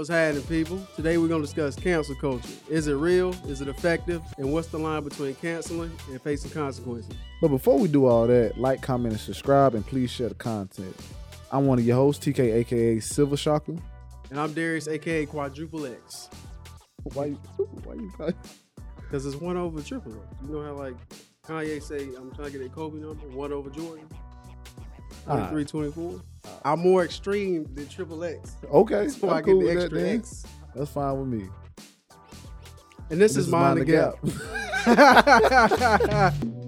What's happening, people? Today we're going to discuss cancel culture. Is it real? Is it effective? And what's the line between canceling and facing consequences? But before we do all that, like, comment, and subscribe, and please share the content. I'm one of your hosts, TK, aka Silver Shocker. And I'm Darius, aka Quadruple X. Why you? Why you? Got? Because it's one over triple X. You know how like Kanye say, "I'm trying to get a Kobe number, one over Jordan." Alright. 23, ah. 24. I'm more extreme than triple X. Okay, So I'm I get the extra Then. X. That's fine with me. And this, is Mind the Gap. All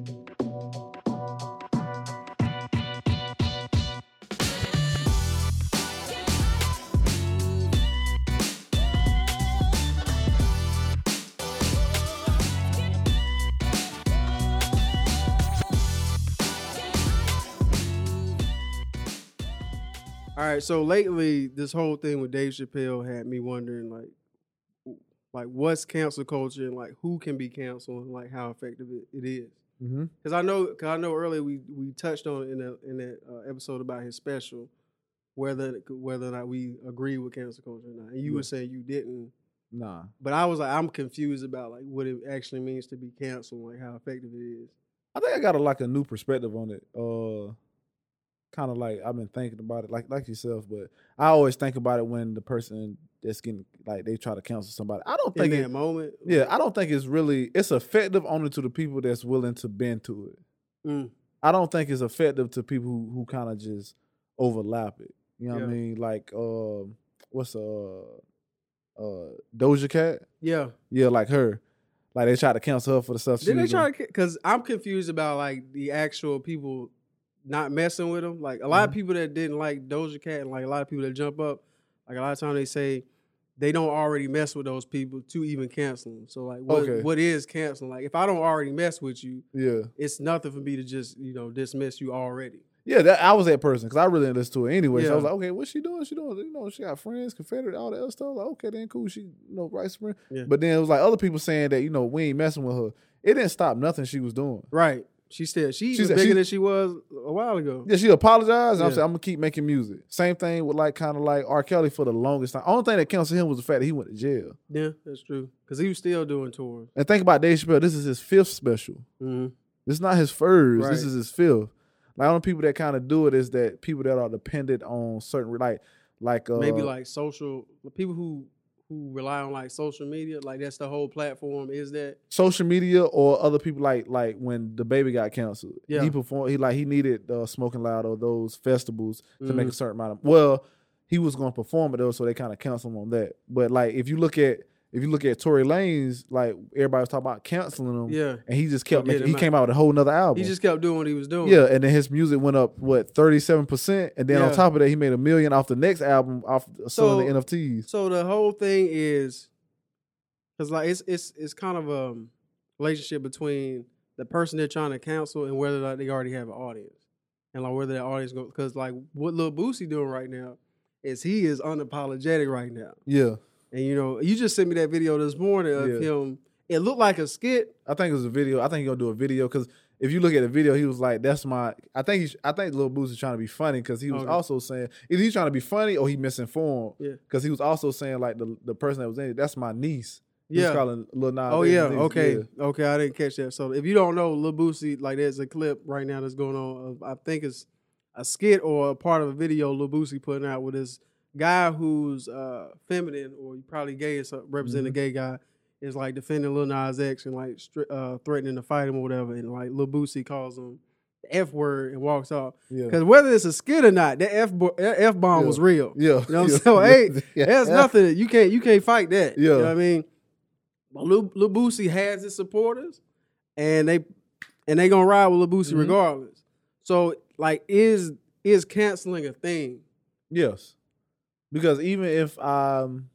right, so lately, this whole thing with Dave Chappelle had me wondering, like, like what's cancel culture and like who can be canceled and like how effective it, it is. Because I know, cause I know earlier we we touched on it in that in that uh, episode about his special, whether whether or not we agree with cancel culture or not. And you Yeah. were saying you didn't, Nah. but I was like, I'm confused about like what it actually means to be canceled, like how effective it is. I think I got a, like a new perspective on it. Uh, kind of like I've been thinking about it, like like yourself. But I always think about it when the person that's getting like they try to counsel somebody. I don't think In that it, moment, Yeah, I don't think it's really it's effective only to the people that's willing to bend to it. Mm. I don't think it's effective to people who, who kind of just overlap it. You know what I mean? Like um what's uh uh Doja Cat? yeah. Yeah, like her. Like they try to cancel her for the stuff she Did they try to? Because I'm confused about like the actual people not messing with them. Like a lot of Mhm. people that didn't like Doja Cat and like a lot of people that jump up. Like a lot of times they say they don't already mess with those people to even cancel them. So like, what, Okay. what is canceling? Like if I don't already mess with you, Yeah. it's nothing for me to just you know dismiss you already. Yeah, that, I was that person because I really didn't listen to her anyway. So I was like, okay, what's she doing? She doing, you know, she got friends, Confederate, all that other stuff. Like, okay, then cool. She, you know, right spring. Yeah. But then it was like other people saying that, you know, we ain't messing with her. It didn't stop nothing she was doing. Right. She still she's She's- bigger she- than she was a while ago. Yeah, she apologized. And I'm saying I'm gonna keep making music. Same thing with like kind of like R. Kelly for the longest time. Only thing that counts to him was the fact that he went to jail. Yeah, that's true. Because he was still doing tours. And think about Dave Chappelle. This is his fifth special. hmm This is not his first. Right. This is his fifth. Like only people that kind of do it is that people that are dependent on certain like like uh, maybe like social people who who rely on like social media like that's the whole platform is that social media or other people like like when DaBaby got canceled. Yeah. He performed he like he needed uh, smoking loud or those festivals to make a Mhm. certain amount of well, he was gonna perform it though, so they kind of canceled him on that. But like if you look at if you look at Tory Lanez, like everybody was talking about canceling him. yeah. And he just kept get making he came out with a whole nother album. he just kept doing what he was doing. Yeah, and then his music went up what thirty seven percent, and then on top of that, he made a million off the next album off uh, selling the So- NFTs. so the whole thing is because like it's it's it's kind of a relationship between the person they're trying to cancel and whether or not they already have an audience. And like whether that audience go because like what Lil Boosie doing right now is he is unapologetic right now. Yeah, and you know you just sent me that video this morning of Yeah. him it looked like a skit I think it was a video. I think he's gonna do a video because if you look at the video, he was like, "That's my." I think he, I think Lil Boosie trying to be funny because he was Okay. also saying either he's trying to be funny or he misinformed. Yeah. because he was also saying like the the person that was in it, that's my niece. He was yeah calling Lil Nas. Oh yeah, okay, Yeah. okay. I didn't catch that. So if you don't know, Lil Boosie, like there's a clip right now that's going on. Of, I think it's a skit or a part of a video Lil Boosie putting out with this guy who's uh, feminine or probably gay or something, representing a gay guy, is like defending Lil Nas X and like uh, threatening to fight him or whatever. And like Lil Boosie calls him the F word and walks off. Yeah, Because whether it's a skit or not, that F bo- F bomb Yeah. was real. yeah. You know what I'm yeah, saying? Hey, yeah. There's nothing you can't you can't fight that. You know Yeah. what I mean? But Lil, Lil Boosie has his supporters, and they and they gonna ride with Lil Boosie Mhm. regardless. So like, is is canceling a thing? Yes, because even if um,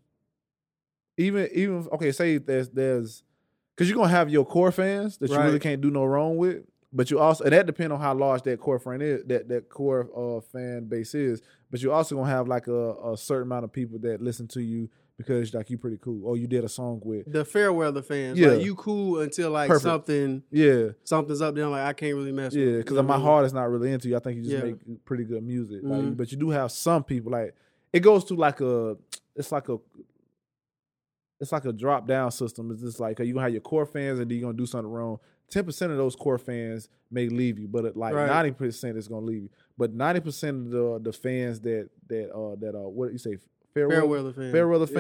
even even okay, say there's there's because you're gonna have your core fans that you really can't do no wrong with, but you also and that depends on how large that core friend is, that that core uh, fan base is. But you also gonna have like a, a certain amount of people that listen to you because like you pretty cool or you did a song with. The fair weather fans, Yeah. like you cool until like Perfect. something Yeah, something's up there. Like I can't really mess. with yeah, because my what I mean? heart is not really into you. I think you just Yeah. make pretty good music. Mhm. Like, but you do have some people like it goes to like a it's like a it's like a drop down system. It's just like you gonna have your core fans, and then you're gonna do something wrong. Ten percent of those core fans may leave you, but it, like Right. ninety percent is gonna leave you. But ninety percent of the the fans that that uh that uh what do you say fair weather fans. fair weather Yeah.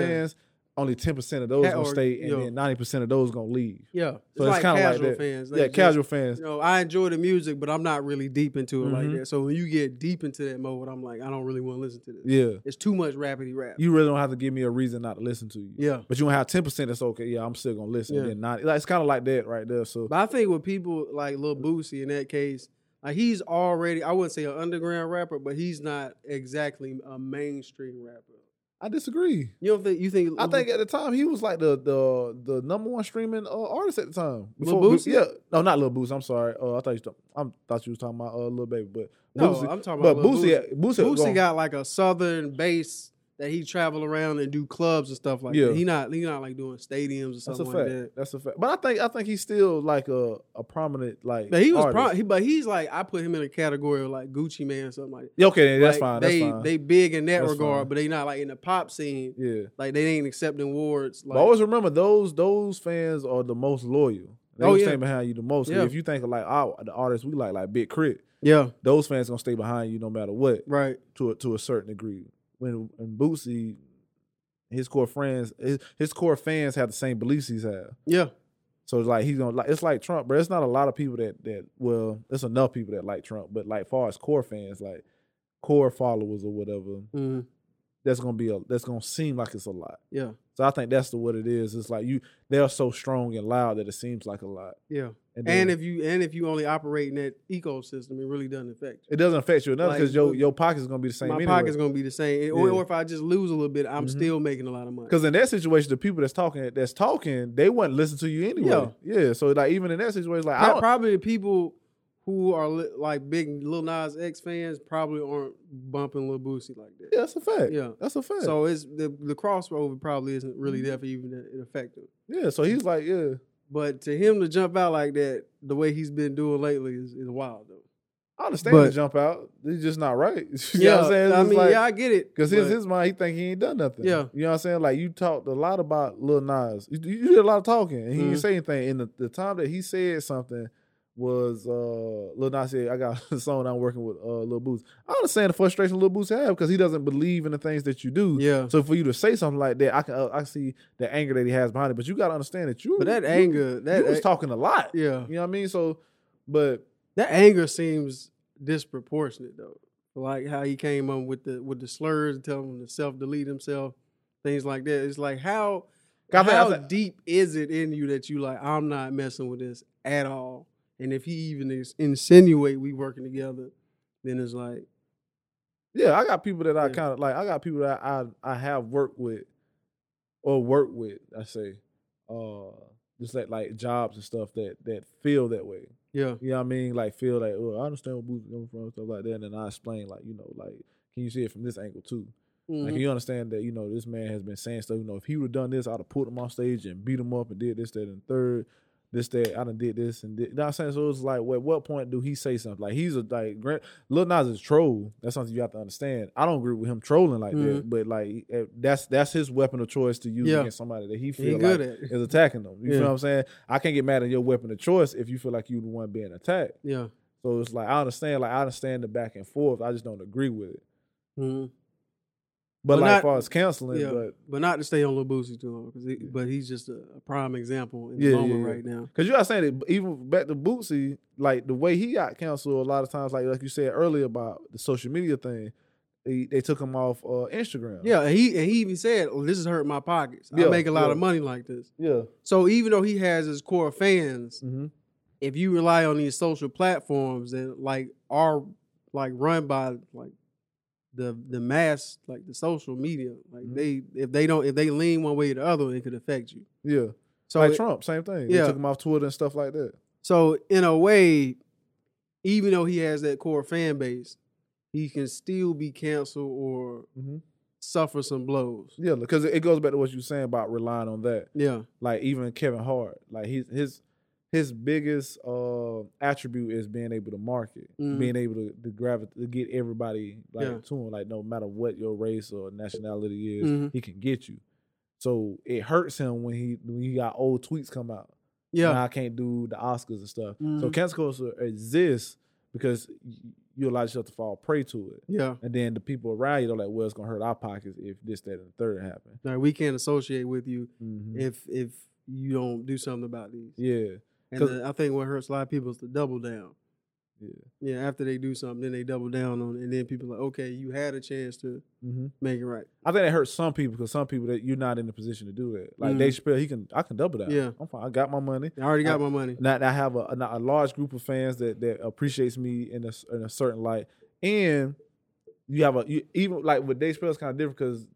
Only ten percent of those Ca- gonna or- stay, and yo. then ninety percent of those gonna leave. Yeah. It's So it's like kinda like casual that. fans. They yeah, just- casual fans. You know, I enjoy the music, but I'm not really deep into it Mhm. like that. So when you get deep into that mode, I'm like, I don't really want to listen to this. Yeah, It's too much rapidy rap. you really don't have to give me a reason not to listen to you. yeah. But you don't have ten percent that's okay. Yeah, I'm still gonna listen. Yeah. And ninety, like, it's kind of like that right there. So But I think with people like Lil Boosie in that case, like he's already I wouldn't say an underground rapper, but he's not exactly a mainstream rapper. I disagree. You don't think you think I think at the time he was like the the the number one streaming uh, artist at the time. Lil Boosie? yeah, no, not Lil Boosie. I'm sorry. Uh, I thought you I'm, thought you was talking about uh, Lil Baby, but no, Boosie. I'm talking but about Lil Boosie, Boosie. Boosie, Boosie got like a southern base that he travel around and do clubs and stuff like Yeah. that. He not he not like doing stadiums or That's a something fact. like that. That's a fact. But I think I think he's still like a a prominent like. But he was pro- he, but he's like I put him in a category of like Gucci Mane or something like that. Okay, that's Like, fine. They that's fine. they big in that That's regard, fine. but they not like in the pop scene. yeah. Like they ain't accepting awards. Like but always remember those those fans are the most loyal. They Oh, yeah. stand behind you the most. Yeah. If you think of like our, the artists we like, like Big K.R.I.T., yeah, those fans gonna stay behind you no matter what. right. to a, to a certain degree. When when Boosie, his core friends, his, his core fans have the same beliefs he's have. Yeah, So it's like he's gonna like it's like Trump, but it's not a lot of people that that well, it's enough people that like Trump, but like far as core fans, like core followers or whatever, mhm, that's gonna be a that's gonna seem like it's a lot. yeah, So I think that's the what it is. It's like you they're so strong and loud that it seems like a lot. yeah. And, And if you and if you only operate in that ecosystem, it really doesn't affect you. it doesn't affect you enough like, because your your pocket's gonna be the same My anyway. pocket's gonna be the same, or, Yeah. or if I just lose a little bit, I'm Mhm. still making a lot of money. Because in that situation, the people that's talking, that's talking, they wouldn't listen to you anyway. Yeah. yeah. So like even in that situation, like I probably the people who are li- like big Lil Nas X fans probably aren't bumping Lil Boosie like that. yeah, that's a fact. Yeah. that's a fact. So it's the the crossover probably isn't really Mm-hmm. there for even to affect him. yeah, so he's like, yeah, But to him to jump out like that, the way he's been doing lately is, is wild though. I understand But- the jump out. He's just not right. you yeah, know what I'm saying? I mean, like, yeah, I get it. Cause his his mind, he think he ain't done nothing. Yeah. you know what I'm saying. Like you talked a lot about Lil Nas. You, you did a lot of talking, and he Mhm. didn't say anything. And the, the time that he said something was uh Lil Nas said, "I got a song I'm working with uh Lil Boots." I understand the frustration Lil Boots have because he doesn't believe in the things that you do. yeah. So for you to say something like that, I can uh, I see the anger that he has behind it. But you got to understand that you. But that you- anger, that you was talking a lot. yeah, You know what I mean? So, but that anger seems disproportionate though. Like how he came on with the with the slurs and telling him to self delete himself, things like that. It's like how I think- I how deep is it in you that you like I'm not messing with this at all? And if he even is insinuate we working together, then it's like Yeah, I got people that I Yeah. kind of like. I got people that I I have worked with or work with. I say, uh, just like like jobs and stuff that that feel that way. yeah, You know what I mean? Like feel like, oh, I understand where Boots coming from, stuff like that. And then I explain like, you know, like, can you see it from this angle too? Like, Mhm. can you understand that you know this man has been saying stuff? You know, if he would have done this, I'd have pulled him off stage and beat him up and did this, that, and third. This, that, I done did this and did. You know what I'm saying? So it's like, well, at what point do he say something? Like he's a like, Grant, Lil Nas is a troll. That's something you have to understand. I don't agree with him trolling like that, but like eh, that's that's his weapon of choice to use Mm-hmm. Yeah. against somebody that he feel good like is attacking them. You Yeah. feel what I'm saying? I can't get mad at your weapon of choice if you feel like you the one being attacked. Yeah. So it's like I understand, like I understand the back and forth. I just don't agree with it. Mhm. But But like not- far as counseling, Yeah. but But not to stay on Lil Boosie too long, cause he, but he's just a, a prime example in Yeah, the moment yeah. right now. Because you gotta say that even back to Boosie, like the way he got canceled a lot of times, like like you said earlier about the social media thing, they, they took him off uh, Instagram. Yeah, and he and he even said, oh, "This is hurting my pockets. I make a lot yeah. of money like this." yeah. So even though he has his core fans, Mm-hmm. if you rely on these social platforms that like are like run by like the the mass, like the social media, like Mhm. they if they don't if they lean one way or the other, it could affect you. Yeah. So like it- Trump, same thing. Yeah. They took him off Twitter and stuff like that. So in a way, even though he has that core fan base, he can still be canceled or Mm-hmm. suffer some blows. Yeah, because it goes back to what you were saying about relying on that. Yeah, Like even Kevin Hart, like he, his his biggest uh, attribute is being able to market, Mhm. being able to to grab to get everybody like Yeah. to him. Like no matter what your race or nationality is, Mhm. he can get you. So it hurts him when he when he got old tweets come out. Yeah. Now I can't do the Oscars and stuff. So Mhm. cancel culture exists because you allow yourself to fall prey to it. Yeah. And then the people around you are like, well, it's gonna hurt our pockets if this, that, and the third happen. Like we can't associate with you Mhm. if if you don't do something about these. Yeah, And I think what hurts a lot of people is to double down. yeah. Yeah, after they do something, then they double down on it, and then people are like, okay, you had a chance to hmm make it right. I think that hurts some people because some people that you're not in the position to do that. Like Mhm. Dave Chappelle, he can, I can double that. Yeah. I'm fine. I got my money. I already got I- my money. Now I have a, a, large group of fans that that appreciates me in a in a certain light, and you have a you, even like with Dave Chappelle is kind of different because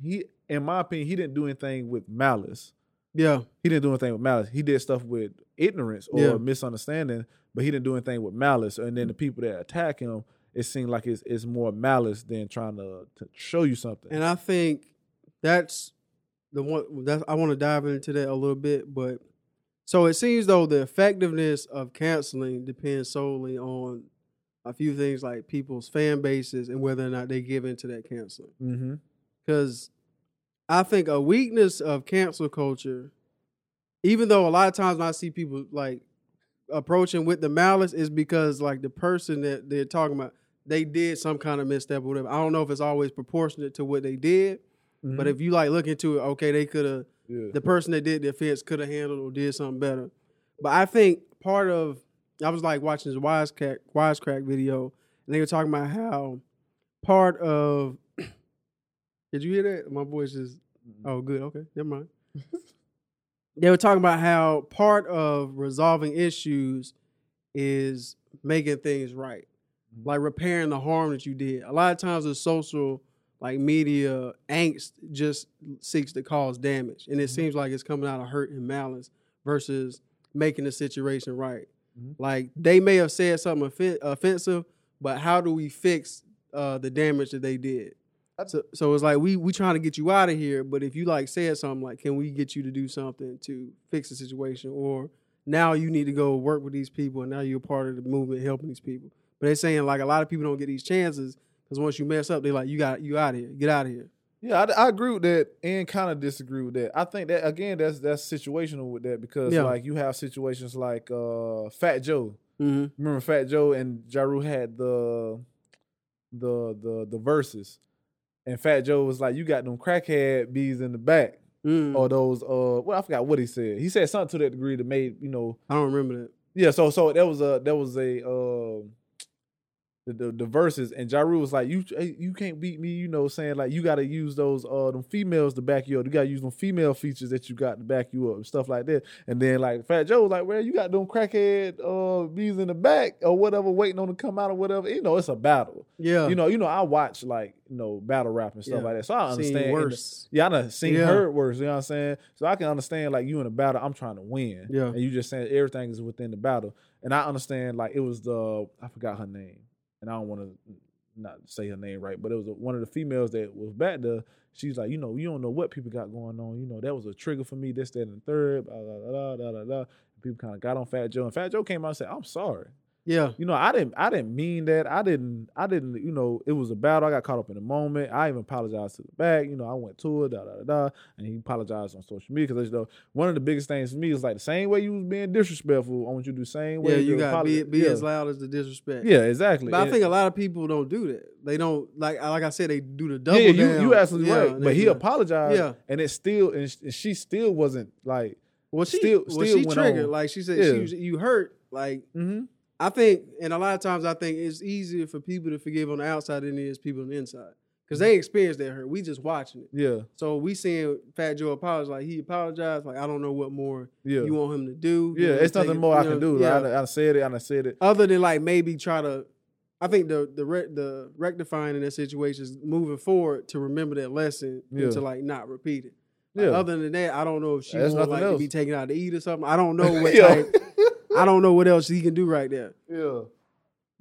he, in my opinion, he didn't do anything with malice. Yeah, He didn't do anything with malice. He did stuff with ignorance or Yeah. misunderstanding, but he didn't do anything with malice. And then the people that attack him, it seemed like it's, it's more malice than trying to, to show you something. and I think that's the one. That I want to dive into that a little bit, but so it seems though the effectiveness of canceling depends solely on a few things like people's fan bases and whether or not they give into that canceling. mm-hmm. Because I think a weakness of cancel culture, even though a lot of times when I see people like approaching with the malice, is because like the person that they're talking about, they did some kind of misstep or whatever. I don't know if it's always proportionate to what they did, but mm-hmm. if you like look into it, okay, they could have yeah. the person that did the offense could have handled or did something better. But I think part of I was like watching this wisecrack wisecrack video, and they were talking about how part of did you hear that? My voice is oh good okay never mind. they were talking about how part of resolving issues is making things right, Mhm. like repairing the harm that you did. A lot of times the social like media angst just seeks to cause damage, and it Mhm. seems like it's coming out of hurt and malice versus making the situation right. Mhm. Like they may have said something offen- offensive, but how do we fix uh, the damage that they did? So, so it's like we we trying to get you out of here, but if you like said something like, "Can we get you to do something to fix the situation?" or now you need to go work with these people, and now you're part of the movement helping these people. But they're saying like a lot of people don't get these chances because once you mess up, they're like, "You got you out of here, get out of here." Yeah, I, I agree with that, and kind of disagree with that. I think that again, that's that's situational with that because Yeah. like you have situations like uh, Fat Joe. Mm-hmm. Remember Fat Joe and Ja Rule had the the the the verses, and Fat Joe was like, "You got them crackhead bees in the back." mm or those uh well I forgot what he said. He said something to that degree that made, you know, I don't remember that. yeah, so so that was a that was a uh the, the the verses and Ja Rule was like you you can't beat me, you know, saying like you got to use those uh them females to back you up. You got to use them female features that you got to back you up and stuff like that. And then like Fat Joe was like, well, you got them crackhead uh bees in the back or whatever waiting on to come out or whatever. You know, it's a battle. Yeah, You know, you know, I watch like you know battle rap and stuff Yeah. like that, so I Seen understand. and the- worse. yeah, I done seen Yeah. heard worse. You know what I'm saying? So I can understand like you in a battle. I'm trying to win. Yeah. And you just saying everything is within the battle. And I understand like it was the I forgot her name, and I don't want to not say her name right, but it was one of the females that was back there. She's like, you know, you don't know what people got going on. You know, that was a trigger for me. This, that, and the third. Blah, blah, blah, blah, blah, blah. People kind of got on Fat Joe, and Fat Joe came out and said, "I'm sorry." Yeah, You know, I didn't I didn't mean that. I didn't I didn't, you know, it was a battle. I got caught up in the moment. I even apologized to the back. You know, I went to it, da da da da. And he apologized on social media because you know, one of the biggest things for me is like the same way you was being disrespectful, I want you to do the same way. yeah. You got to be, be yeah. as loud as the disrespect. Yeah, exactly. But I think a lot of people don't do that. They don't like like I said. They do the yeah, double. yeah, you down. you absolutely Yeah, right. But he do. apologized. Yeah. and it still and sh- and she still wasn't like Well, she still- well, still she triggered. on. Like she said, Yeah. she was, you hurt. Like mm-hmm. I think, and a lot of times I think it's easier for people to forgive on the outside than it is people on the inside because they mm-hmm. experienced that hurt. We just watching it. yeah, So we seeing Fat Joe apologize. Like he apologized. Like I don't know what more yeah. you want him to do. You yeah, know, it's nothing it- more I you can do. Yeah. Like, I, I said it, I said it. Other than like maybe try to, I think the the re- the rectifying in that situation is moving forward to remember that lesson Yeah. and to like not repeat it. Like, Yeah. other than that, I don't know if she That's nothing like to else. be taken out to eat or something. I don't know what type. I don't know what else he can do right there. yeah.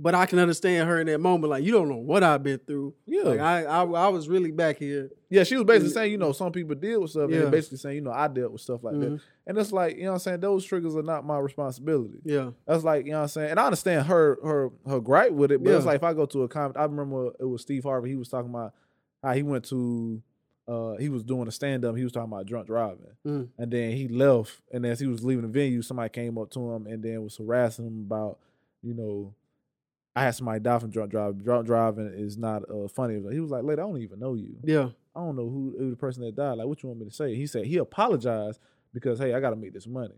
But I can understand her in that moment. Like you don't know what I've been through. Yeah. Like I I, I was really back here. Yeah, she was basically saying, you know, some people deal with stuff, Yeah. they're basically saying, you know, I dealt with stuff like that. Mhm. And it's like, you know what I'm saying, those triggers are not my responsibility. Yeah. That's like, you know what I'm saying? And I understand her her her gripe with it, but it's like if I go to a comment, I remember it was Steve Harvey, he was talking about how he went to uh, he was doing a stand up. He was talking about drunk driving, Mm. and then he left. And as he was leaving the venue, somebody came up to him and then was harassing him about, you know, I had somebody die from drunk driving. Drunk driving is not uh, funny. He was like, "Lady, I don't even know you. Yeah. I don't know who, who the person that died. Like, what you want me to say?" He said he apologized because hey, I got to make this money.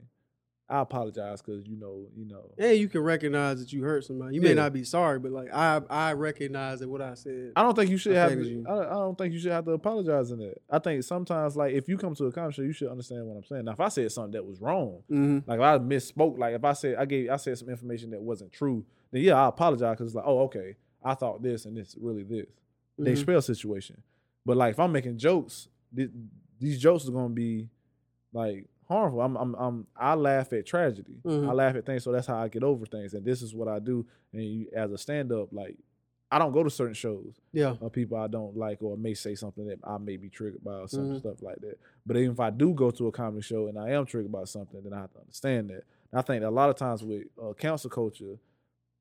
I apologize because you know, you know, And you can recognize that you hurt somebody. You may Yeah. not be sorry, but like I I recognize that what I said. I don't think you should have. To. I, I don't think you should have to apologize in that. I think sometimes, like, if you come to a comedy show, you should understand what I'm saying. Now, if I said something that was wrong, hmm like if I misspoke, like if I said I gave I said some information that wasn't true, then yeah, I apologize because it's like, oh, okay, I thought this and it's really this. They Mhm. spell situation, but like if I'm making jokes, th- these jokes are gonna be like harmful. I'm, I'm, I'm I laugh at tragedy. Mhm. I laugh at things, so that's how I get over things. And this is what I do. And you, as a stand up, like I don't go to certain shows Yeah. of people I don't like or may say something that I may be triggered by or some Mhm. stuff like that. But even if I do go to a comedy show and I am triggered by something, then I have to understand that. And I think that a lot of times with uh, council culture,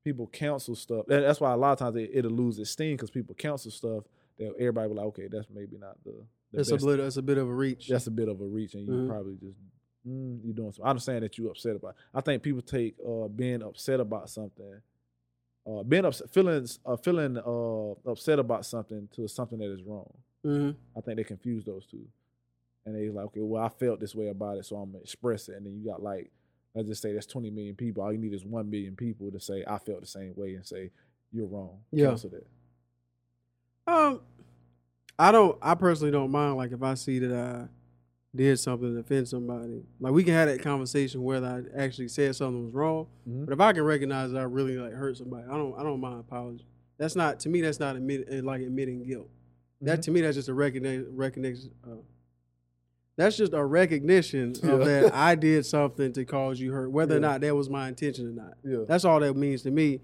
people cancel stuff. And that's why a lot of times it, it'll lose its steam because people cancel stuff that everybody be like, okay, that's maybe not the, the It's a bit it's a bit of a reach. That's a bit of a reach, and you Mhm. probably just mm, you're doing something. I understand that you're upset about. It. I think people take uh, being upset about something, uh, being upset, feeling uh, feeling uh, upset about something to something that is wrong. hmm I think they confuse those two, and they like, okay, well, I felt this way about it, so I'm gonna express it. And then you got like, let's just say there's 20 million people. All you need is one million people to say I felt the same way and say you're wrong. Yeah. Cancel that. Um, I don't. I personally don't mind. Like if I see that I did something to offend somebody, like we can have that conversation whether I actually said something was wrong. Mhm. But if I can recognize that I really like hurt somebody, I don't. I don't mind apology. That's not to me. That's not admit uh, like admitting guilt. That Mhm. to me, that's just a recognition. Recognition. Uh, that's just a recognition Yeah. of that I did something to cause you hurt, whether or not that was my intention or not. Yeah. That's all that means to me.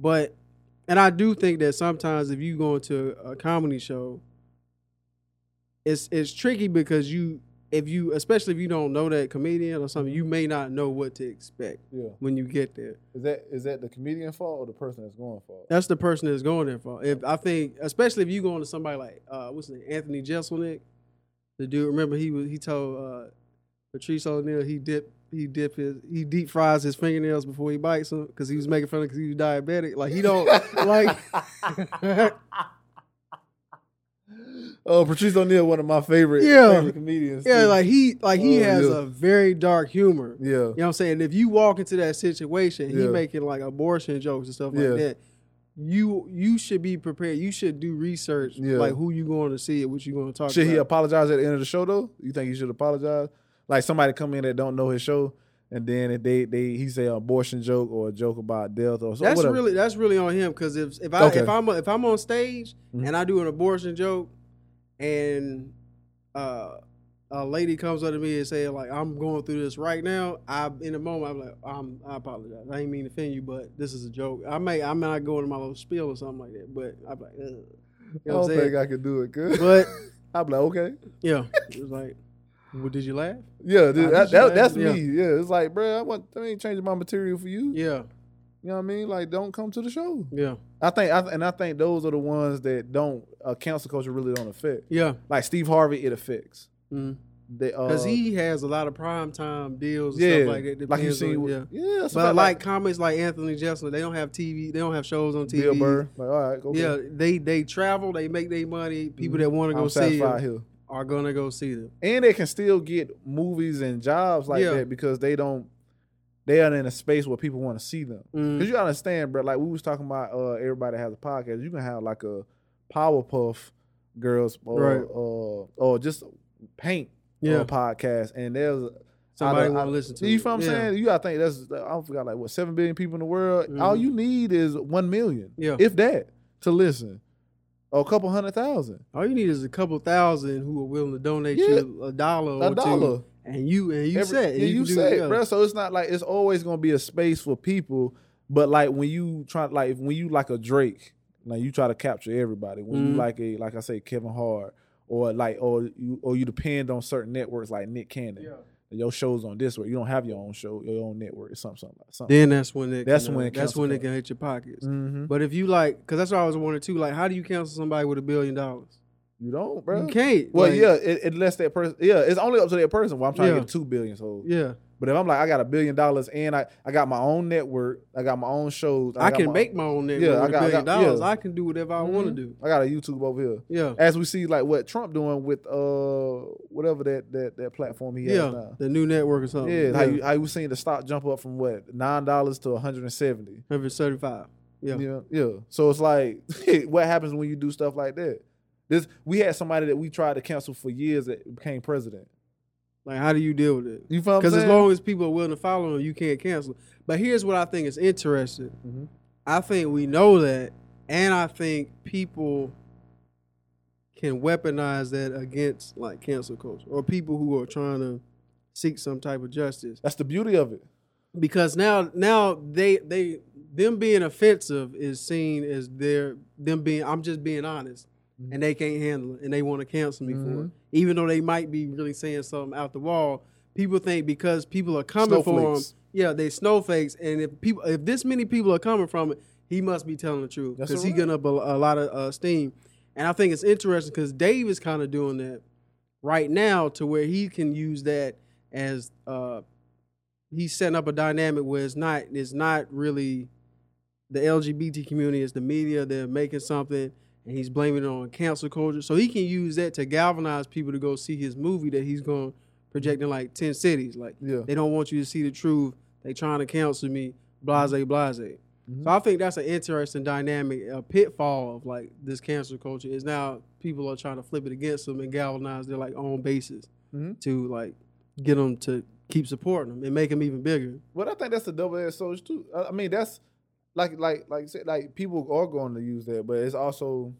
But and I do think that sometimes if you go into a comedy show, it's it's tricky because you if you especially if you don't know that comedian or something, you may not know what to expect Yeah. when you get there. Is that is that the comedian fault or the person that's going fault? That's the person that's going there for. If I think, especially if you going to somebody like uh, what's his name, Anthony Jeselnik, the dude. Remember he was he told uh, Patrice O'Neal he dip he dip his he deep fries his fingernails before he bites them because he was making fun of because he was diabetic. Like he don't like. Oh, Patrice O'Neal, one of my favorite, Yeah. favorite comedians. Yeah, too. like he like he Oh, has yeah. a very dark humor. yeah, You know what I'm saying? If you walk into that situation, he Yeah. making like abortion jokes and stuff Yeah. like that. You you should be prepared. You should do research, Yeah. like who you going to see and what you going to talk about. should he apologize at the end of the show though? You think he should apologize? Like somebody come in that don't know his show, and then if they they he say an abortion joke or a joke about death or so, that's whatever. really that's really on him because if if I Okay. if I'm if I'm on stage Mhm. and I do an abortion joke and uh, a lady comes up to me and say like I'm going through this right now, I in the moment I'm like I'm, I apologize. I ain't mean to offend you, but this is a joke. I may I may not go into my little spiel or something like that, but I'm like, Ugh. you I know what don't think I could do it good. But I'm like, okay, yeah, it was like, well, did you laugh? yeah, dude, I that, just that, laugh, that's yeah. me. Yeah, it's like, bro, I want I ain't changing my material for you. Yeah, You know what I mean? Like, don't come to the show. yeah, I think, I, and I think those are the ones that don't uh, council culture really don't affect. yeah. Like Steve Harvey, it affects. Because They, uh, he has a lot of prime time deals and yeah, stuff like that. like you see, yeah. yeah, But like comics like Anthony Jeselnik, they don't have TV. They don't have shows on TV. Bill Burr. Like, all right, okay. Yeah, they they travel. They make their money. People Mhm. that want to go I'm see them here. are gonna go see them. and they can still get movies and jobs like Yeah. that because they don't they are in a space where people want to see them. Mm. Because you understand, bro. Like we was talking about, uh, everybody has a podcast. You can have like a Powerpuff Girls or Right. uh, or just paint Yeah, podcast, and there's somebody I- want to listen to. you feel what I'm yeah. saying? You gotta think that's I forgot like what seven billion people in the world. All Mhm. you need is one million, Yeah. if that, to listen, or a couple hundred thousand, All you need is a couple thousand who are willing to donate Yeah. you a dollar or a dollar. two, and you and you Every- set. and yeah, you, can do- say, bro. So it's not like it's always gonna be a space for people. But like when you try, like when you like a Drake, like you try to capture everybody. When you Mhm. like a, like I say, Kevin Hart, or like, or you, or you depend on certain networks like Nick Cannon. Yeah. Your show's on this way. You don't have your own show, your own network, or something, something like something. Then that's when it. That's can, uh, when it that's when it can hit your pockets. Mm-hmm. But if you like, because that's what I was wondering too. Like, how do you cancel somebody with a billion dollars? You don't, bro. You can't. Well, like, yeah, it, lets that person. Yeah, it's only up to that person. Well, I'm trying Yeah. to get two billion. So, yeah. but if I'm like, I got a billion dollars and I, I got my own network, I got my own shows. I, got can make my own network Yeah, I got- I billion got- dollars. yeah. I can do whatever I want to do. I got a YouTube over here. Yeah. As we see, like what Trump doing with uh whatever that that that platform he has now. The new network or something. Yeah, how you how you seen the stock jump up from what nine dollars to 170. 175. Yeah. Yeah, yeah. So it's like, what happens when you do stuff like that? This we had somebody that we tried to cancel for years that became president. Like, how do you deal with it? You feel? Because as long as people are willing to follow him, you can't cancel. But here's what I think is interesting. Mhm. I think we know that, and I think people can weaponize that against like cancel culture or people who are trying to seek some type of justice. that's the beauty of it. Because now, now they they them being offensive is seen as their them being. I'm just being honest, Mhm. and they can't handle it, and they want to cancel me for it, Mhm. even though they might be really saying something out the wall. People think because people are coming for him, yeah, they snowflakes, and if people, if this many people are coming from it, he must be telling the truth because he right. getting up a, a lot of uh, steam. And I think it's interesting because Dave is kind of doing that right now to where he can use that as uh, he's setting up a dynamic where it's not it's not really the LGBT community, it's the media. They're making something and he's blaming it on cancel culture. So he can use that to galvanize people to go see his movie that he's going to project in like ten cities. Like Yeah. they don't want you to see the truth. They trying to cancel me. Blase, blase. Mhm. So I think that's an interesting dynamic, a pitfall of like this cancel culture is now people are trying to flip it against them and galvanize their like own bases Mhm. to like get them to keep supporting them and make them even bigger. But I think that's a double edged sword too. I mean, that's like like like you said, like people are going to use that, but it's also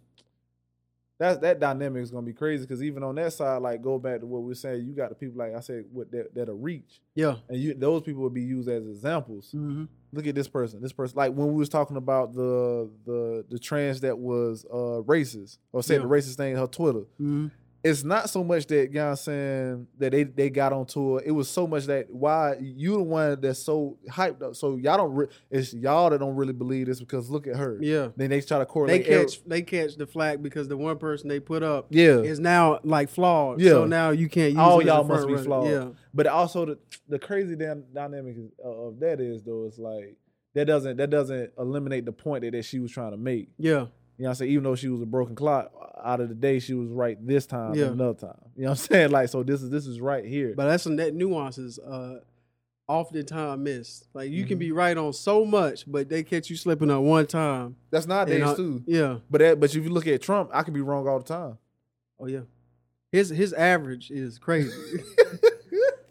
that's that dynamic is gonna be crazy because even on that side, like go back to what we are saying, you got the people like I said, what that that'll reach, Yeah. and you those people would be used as examples. Mm-hmm. Look at this person, this person. Like when we was talking about the the the trans that was uh racist or said Yeah. the racist thing on her Twitter. Mm-hmm. It's not so much that you know what I'm saying that they they got on tour. It was so much that why you the one that's so hyped up. So y'all don't re- it's y'all that don't really believe this because look at her. Yeah. Then they try to They correlate. every- catch they catch the flag because the one person they put up yeah. is now like flawed. Yeah. So now you can't use All y'all must be runner. flawed. Yeah. But also the the crazy damn dynamic uh, of that is though it's like that doesn't that doesn't eliminate the point that, that she was trying to make. Yeah. You know what I'm saying? Even though she was a broken clock, out of the day she was right this time Yeah. and another time. You know what I'm saying? Like so this is this is right here. But that's some that nuances uh oftentimes missed. Like you can Mhm. be right on so much, but they catch you slipping on one time. That's nowadays And too. Yeah. But that, but if you look at Trump, I could be wrong all the time. Oh yeah. His his average is crazy.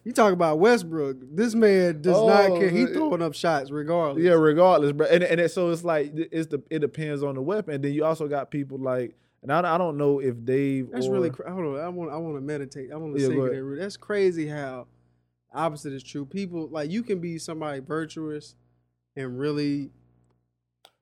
you talk about Westbrook. This man does not Oh, care. He throwing up shots regardless. Yeah, regardless, bro. And, and it, so it's like it's the it depends on the weapon. And then you also got people like, and I, I don't know if Dave. That's or, really. Cra- hold on. I want. I want to meditate. I want to Yeah, sink go in That's crazy how opposite is true. People like you can be somebody virtuous and really.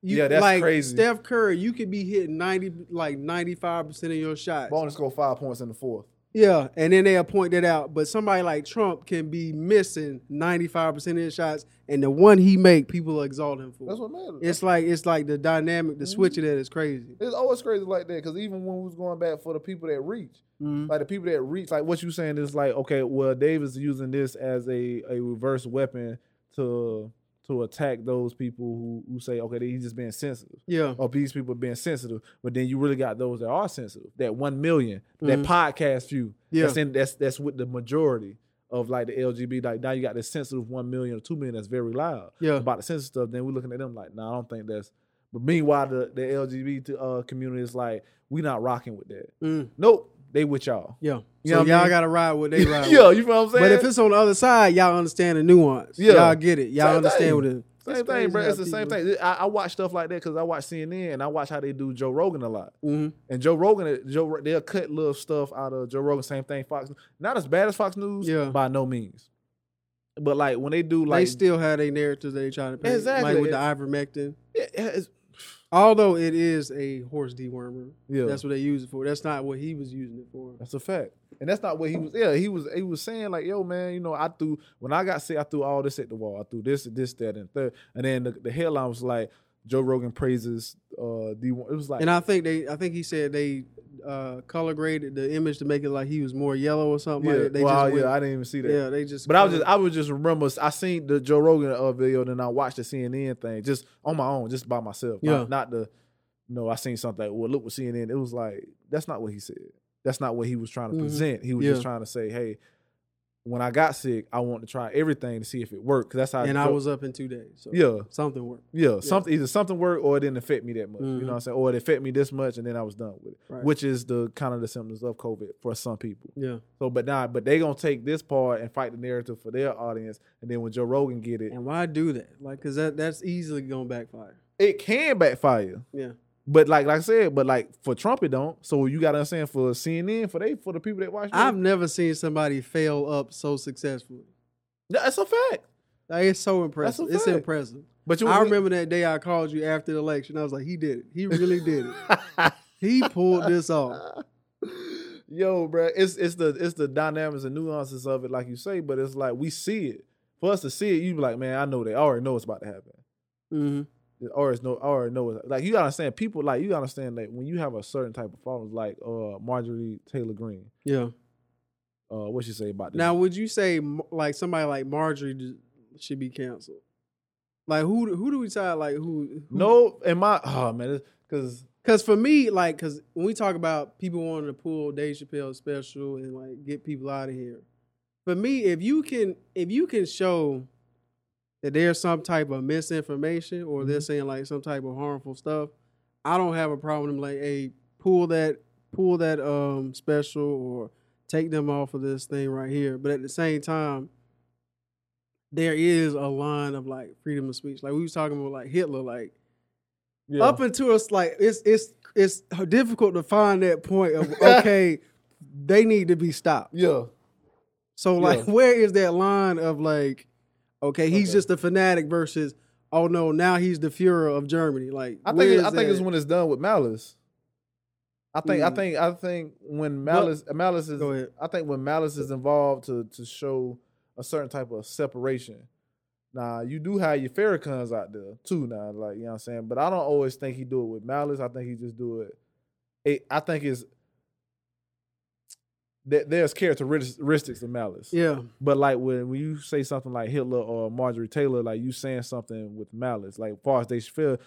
You, Yeah, that's like crazy. Steph Curry, you could be hitting ninety, like ninety five percent of your shots. bonus score five points in the fourth. Yeah, and then they'll point that out. But somebody like Trump can be missing ninety five percent of his shots, and the one he make, people exalt him for. That's what matters. it's like it's like the dynamic, the Mhm. switch of that is crazy. It's always crazy like that because even when we was going back for the people that reach, Mhm. like the people that reach, like what you saying is like, okay, well, Davis is using this as a a reverse weapon to to attack those people who who say, okay, he's just being sensitive. Yeah, or these people being sensitive, but then you really got those that are sensitive. That one million, that Mhm. podcast view. Yeah. that's in, that's that's with the majority of like the LGBT. Like now you got this sensitive one million or two million that's very loud yeah, about the sensitive stuff. Then we're looking at them like, no, I don't think that's. But meanwhile, the the LGBT uh, community is like, we not rocking with that. Mm. Nope, they with y'all. yeah. You so know y'all mean? got to ride what they ride. yeah, with. you feel what I'm saying? But if it's on the other side, y'all understand the nuance. Yeah. y'all get it. Y'all Same understand thing. what it. same thing, bro. It's the same thing. I, I watch stuff like that because I watch CNN and I watch how they do Joe Rogan a lot. hmm And Joe Rogan, Joe, they'll cut little stuff out of Joe Rogan. Same thing, Fox. Not as bad as Fox News, Yeah. by no means. But like when they do like they still have their narratives they trying to paint. Exactly. Like with the ivermectin. yeah, it's, Although it is a horse dewormer. yeah, That's what they use it for. That's not what he was using it for. that's a fact. And that's not what he was. Yeah, he was. He was saying like, "Yo, man, you know, I threw when I got sick, I threw all this at the wall. I threw this, this, that, and third. And then the, the headline was like, Joe Rogan praises uh D one. It was like And I think they, I think he said they uh, color graded the image to make it like he was more yellow or something. yeah, like. They wow, yeah, I didn't even see that. yeah, they just. But I was just I was just remember I seen the Joe Rogan uh, video, then I watched the CNN thing just on my own, just by myself. Yeah. Not, not the no, I seen something like, well, look what CNN. It was like that's not what he said. That's not what he was trying to Mhm. present. He was Yeah. just trying to say, hey, when I got sick, I want to try everything to see if it worked. Cause that's how and Joe- I was up in two days. So yeah. something worked. Yeah, something either something worked or it didn't affect me that much. You Mhm. know what I'm saying? Or it affected me this much and then I was done with it. Right. Which is the kind of the symptoms of COVID for some people. Yeah, So but now but they gonna take this part and fight the narrative for their audience. And then when Joe Rogan get it, and why do that? Like, cause that that's easily gonna backfire. it can backfire. Yeah, But like like I said, but like for Trump it don't. So you gotta understand for CNN, for they for the people that watch I've never seen somebody fail up so successfully. that's a fact. Like, it's so impressive. It's impressive. But you I remember that day I called you after the election. I was like, he did it. He really did it. He pulled this off. Yo, bro, it's it's the it's the dynamics and nuances of it, like you say, but it's like we see it. For us to see it, you be like, man, I know that. I already know it's about to happen. hmm It always no I already know. It's, like you gotta understand, people like you gotta understand that when you have a certain type of followers, like uh Marjorie Taylor Greene, Yeah. uh, what she say about this? Now, would you say like somebody like Marjorie should be canceled? Like who? do- Who do we decide? Like who? who no, in my oh man, because Because for me, like, because when we talk about people wanting to pull Dave Chappelle special and like get people out of here, for me, if you can, if you can show that there's some type of misinformation or they're saying like some type of harmful stuff, I don't have a problem. Like, hey, pull that, pull that um special or take them off of this thing right here. But at the same time, there is a line of like freedom of speech. Like we was talking about like Hitler, like yeah. up until it's like it's it's it's difficult to find that point of okay, they need to be stopped. yeah, So like, Yeah. where is that line of like, okay, he's Okay. just a fanatic versus oh no, now he's the Führer of Germany. Like, I think I think it's when it's done with malice. I think I Mm. think I think when malice malice is. I think when malice is involved to to show a certain type of separation. Now you do have your Farrakhan's out there too. Now, like you know what I'm saying, but I don't always think he do it with malice. I think he just do it. it I think it's that there's characteristics of malice. Yeah, But like when, when you say something like Hitler or Marjorie Taylor, like you saying something with malice. Like far as Dave Chappelle,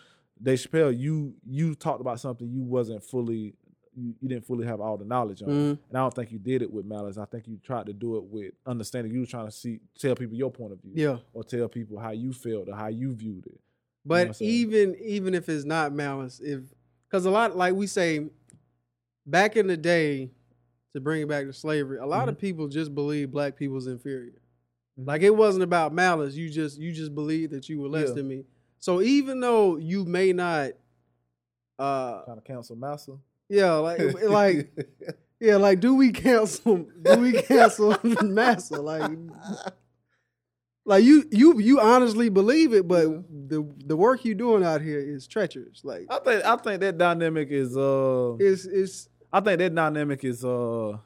Dave Chappelle, you you talked about something you wasn't fully you, you didn't fully have all the knowledge on. Mhm. And I don't think you did it with malice. I think you tried to do it with understanding. You were trying to see tell people your point of view. yeah. Or tell people how you felt or how you viewed it. But what I'm even even if it's not malice, if because a lot like we say, back in the day, to bring it back to slavery, a lot Mm-hmm. of people just believe black people's inferior. Mhm. Like it wasn't about malice. You just you just believe that you were less Yeah. than me. So even though you may not, uh, Trying to cancel massa. yeah, like like yeah, like do we cancel? Do we cancel massa? Like like you you you honestly believe it, but the the work you doing out here is treacherous. Like I think I think that dynamic is uh it's it's. I think that dynamic is uh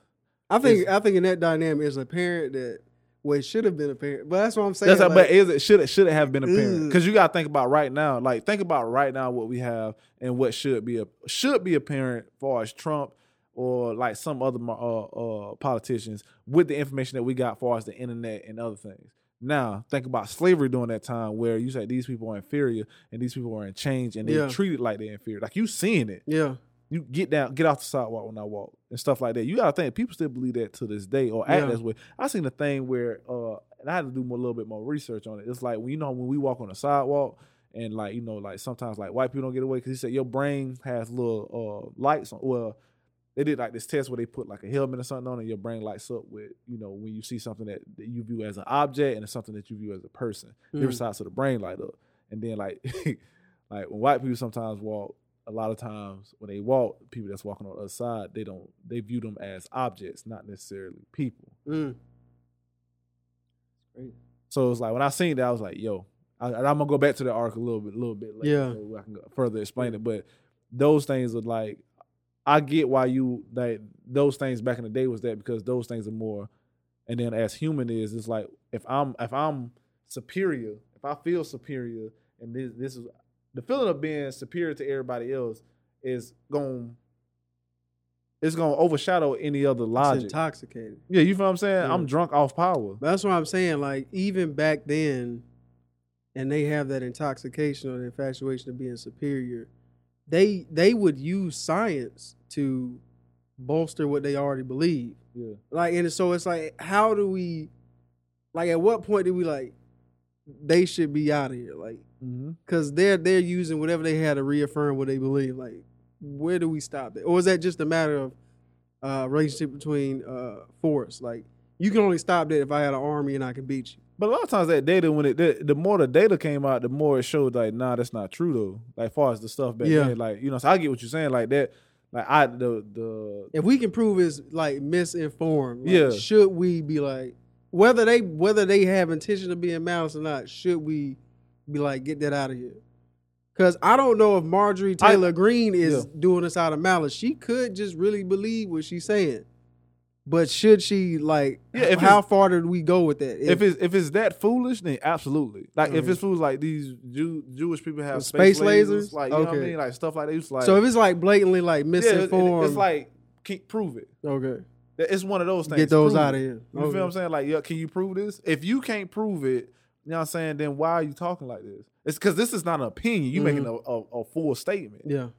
I think I think in that dynamic is a parent that well it should have been a parent, but that's what I'm saying. That's like, but is it should it should it have been apparent? Because you gotta think about right now. Like think about right now what we have and what should be a should be apparent far as Trump or like some other uh, uh, politicians with the information that we got far as the internet and other things. Now think about slavery during that time where you say these people are inferior and these people are in change and they're Yeah. treated like they're inferior. Like you seeing it. yeah, You get down, get off the sidewalk when I walk and stuff like that. You gotta think people still believe that to this day or act Yeah. that way. I seen the thing where uh and I had to do more, a little bit more research on it. It's like when you know when we walk on the sidewalk and like you know like sometimes like white people don't get away because he said your brain has little uh lights on. Well, they did like this test where they put like a helmet or something on and your brain lights up with you know when you see something that, that you view as an object and it's something that you view as a person. Different Mm. sides of the brain light up, and then like like when white people sometimes walk a lot of times when they walk, people that's walking on the other side, they don't they view them as objects, not necessarily people. Mm. Great. So it's like when I seen that, I was like, yo, I, and I'm gonna go back to the arc a little bit, a little bit later, Yeah. so I can further explain it. But those things are like, I get why you like those things back in the day was that because those things are more, and then as human is, it's like if I'm if I'm superior, if I feel superior, and this this is the feeling of being superior to everybody else is going it's gonna overshadow any other It's logic. intoxicated. yeah, you feel what I'm saying? Yeah. I'm drunk off power. But that's what I'm saying. Like even back then, and they have that intoxication or the infatuation of being superior. They they would use science to bolster what they already believe. Yeah. Like and so it's like, how do we, like, at what point do we like, they should be out of here? Like, Mm-hmm. because they're they're using whatever they had to reaffirm what they believe. Like, where do we stop it? Or is that just a matter of uh relationship between uh force? Like, you can only stop that if I had an army and I can beat you. But a lot of times that data, when it the, the more the data came out, the more it showed like, nah, that's not true though. Like far as the stuff back Yeah. then, like you know, so I get what you're saying. Like that, like I the the If we can prove it's like misinformed, like, Yeah. should we be like whether they whether they have intention of being malice or not? Should we be like get that out of here? Because I don't know if Marjorie I- Taylor Greene is Yeah. doing this out of malice. She could just really believe what she's saying, but should she like? Yeah, if how far did we go with that? if it's if it's that foolish, then absolutely. Like if Mhm. it's foolish, like these Jew, Jewish people have Space space, lasers? lasers, like you know what I mean, like stuff like that. It's like so if it's like blatantly like yeah, misinformed, it's like keep prove it. okay, It's one of those things. get those Prove out of here. You Okay. feel what I'm saying? Like, yeah, can you prove this? If you can't prove it, know what I'm saying, then why are you talking like this? It's because this is not an opinion. You making a, a, a full statement. Yeah, You know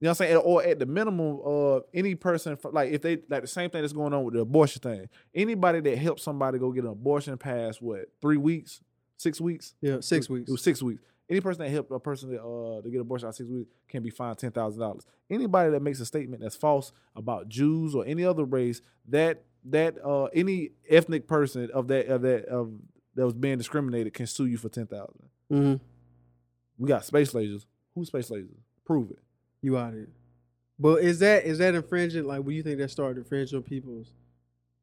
what I'm saying? Or at the minimum, of any person like if they like the same thing that's going on with the abortion thing. Anybody that helps somebody go get an abortion past what three weeks, six weeks, yeah, six It- weeks. It was six weeks. Any person that helped a person that, uh, to get an abortion out six weeks can be fined ten thousand dollars. Anybody that makes a statement that's false about Jews or any other race, that that uh, any ethnic person of that of that of that was being discriminated can sue you for ten thousand. hmm We got space lasers. Who's space lasers? Prove it. You out of here. But is that is that infringing? Like, what do you think that started infringing on people's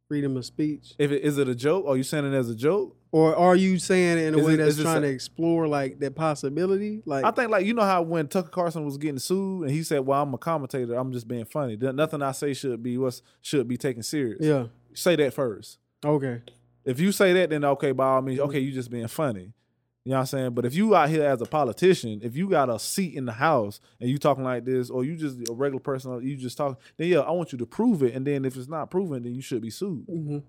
freedom of speech, If it is it a joke? Are you saying it as a joke? or are you saying it in a Is way it- that's trying to explore like that possibility? Like, I think like you know how when Tucker Carlson was getting sued and he said, "Well, I'm a commentator. I'm just being funny. Nothing I say should be what should be taken serious." yeah, Say that first. okay, If you say that, then okay, by all means, Mm-hmm. okay, you just being funny. You know what I'm saying? But if you out here as a politician, if you got a seat in the house and you talking like this, or you just a regular person, or you just talk, then yeah, I want you to prove it. And then if it's not proven, then you should be sued. hmm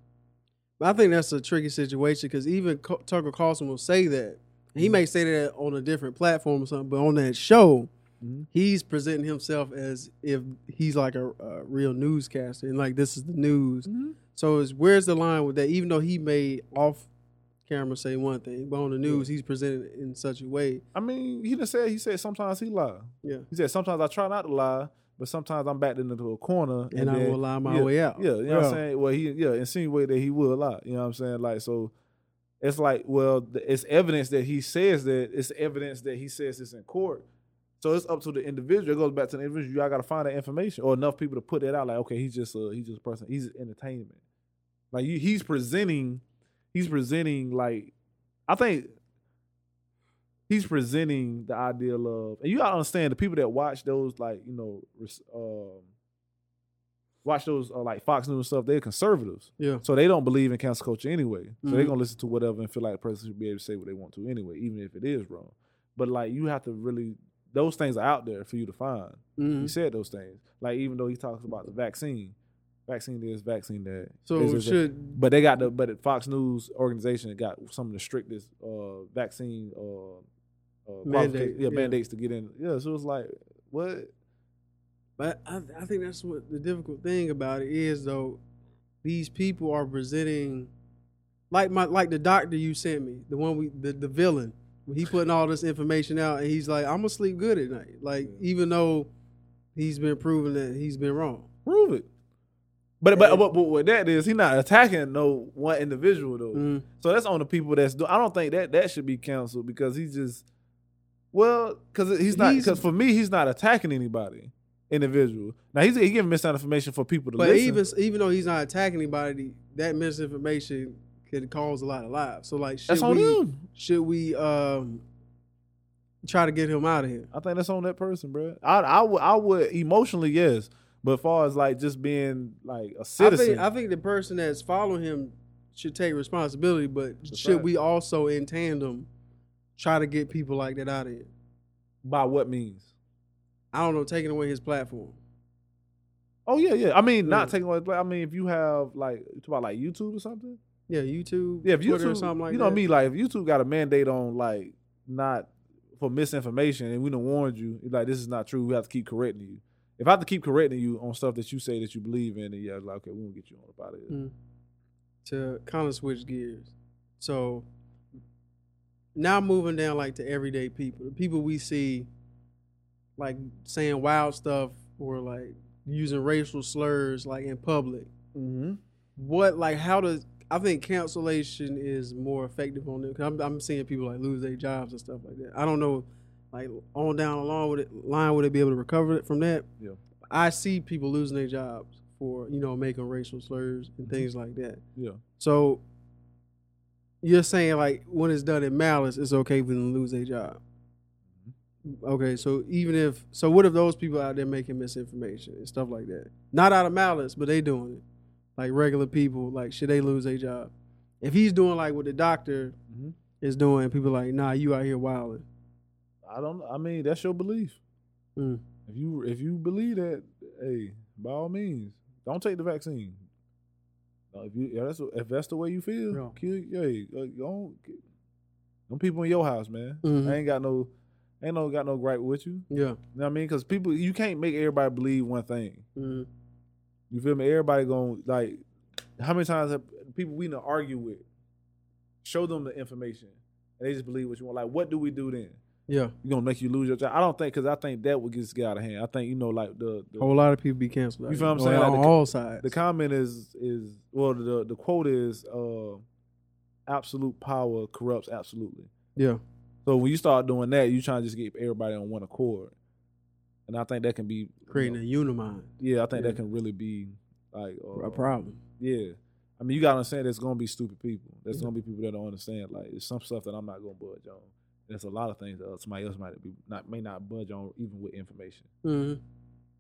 But I think that's a tricky situation because even Tucker Carlson will say that he Mhm. may say that on a different platform or something, but on that show, Mhm. he's presenting himself as if he's like a, a real newscaster and like this is the news. So is where's the line with that? Even though he may off camera say one thing, but on the news he's presented in such a way. I mean, he done said he said sometimes he lie. Yeah. He said sometimes I try not to lie, but sometimes I'm backed into a corner And, I then- will lie my yeah, way out. Yeah, you know what I'm saying? Well, he yeah, insinuate that he would lie. You know what I'm saying? Like so it's like, well, it's evidence that he says that it's evidence that he says this in court. So it's up to the individual. It goes back to the individual. Y'all gotta find that information or enough people to put that out. Like, okay, he's just a he's just a person. He's entertainment. Like you, he's presenting, he's presenting like, I think he's presenting the ideal of, and you gotta understand the people that watch those like you know, um, watch those uh, like Fox News stuff. They're conservatives, Yeah. so they don't believe in cancel culture anyway. So they're Mhm. gonna listen to whatever and feel like the person should be able to say what they want to anyway, even if it is wrong. But like you have to really, those things are out there for you to find. Mhm. He said those things. Like even though he talks about the vaccine, vaccine this, vaccine that. So This is a- should but they got the but Fox News organization got some of the strictest uh, vaccine uh, uh, Mandate, yeah, yeah. mandates to get in. Yeah, so it's like what? But I, I think that's what the difficult thing about it is, though. These people are presenting, like my like the doctor you sent me, the one we the, the villain. He putting all this information out, and he's like, "I'm gonna sleep good at night." Like even though he's been proven that he's been wrong. Prove it. But, but but but what that is, he's not attacking no one individual though. Mm. So that's on the people that's. Do- I don't think that that should be canceled because he's just. Well, because he's not. Because for me, he's not attacking anybody individual. Now he's he giving misinformation for people to listen. But listen. even even though he's not attacking anybody, that misinformation could cause a lot of lives. So like, should that's on we him. should we um try to get him out of here? I think that's on that person, bro. I I would I would emotionally yes, but as far as like just being like a I citizen, think I think the person that's following him should take responsibility, but That's should fact. we also in tandem try to get people like that out of here? By what means? I don't know, taking away his platform. Oh yeah, yeah. I mean, not Yeah. taking away. I mean, if you have like you talk about like YouTube or something. Yeah, YouTube, Yeah, if Twitter YouTube, or something like you know that. me, like if YouTube got a mandate on like not for misinformation, and we done warned you, like this is not true. We have to keep correcting you. If I have to keep correcting you on stuff that you say that you believe in, then yeah, like okay, we won't get you on about it. Mm. to kind of switch gears. So now moving down like to everyday people, the people we see like saying wild stuff or like using racial slurs like in public. Mm-hmm. What like how does I think cancellation is more effective on them. 'cause I'm, I'm seeing people like lose their jobs and stuff like that. I don't know, like on down the line would it line would they be able to recover it from that? Yeah. I see people losing their jobs for you know making racial slurs and mm-hmm. things like that. Yeah. So you're saying like when it's done in malice, it's okay for them to lose their job. Mm-hmm. Okay, so even if so, what if those people out there making misinformation and stuff like that? Not out of malice, but they doing it. Like regular people, like should they lose their job? If he's doing like what the doctor Mhm. is doing, people like, nah, you out here wilding. I don't. I mean, that's your belief. Mm. If you if you believe that, hey, by all means, don't take the vaccine. No, if you if that's if that's the way you feel, Yeah. kill. Hey, uh, don't. Them people in your house, man. Mhm. I ain't got no, ain't no got no gripe with you. Yeah. You know what I mean? Because people, you can't make everybody believe one thing. Mm. You feel me? Everybody going like, how many times have people we done argue with, show them the information, and they just believe what you want. Like, what do we do then? Yeah. You gonna make you lose your job? I don't think because I think that would get out of hand. I think you know like the the, A whole lot of people be canceled. You feel what I'm saying? On, Like on the- all sides. the comment is is well the the quote is uh absolute power corrupts absolutely. yeah. So when you start doing that, you trying to just get everybody on one accord, and I think that can be you Creating know, a unimind. yeah, I think that can really be like uh, A problem. Yeah. I mean, you gotta understand there's gonna be stupid people. There's Yeah. gonna be people that don't understand. Like, there's some stuff that I'm not gonna budge on. There's a lot of things that somebody else might be not may not budge on, even with information. Mm-hmm.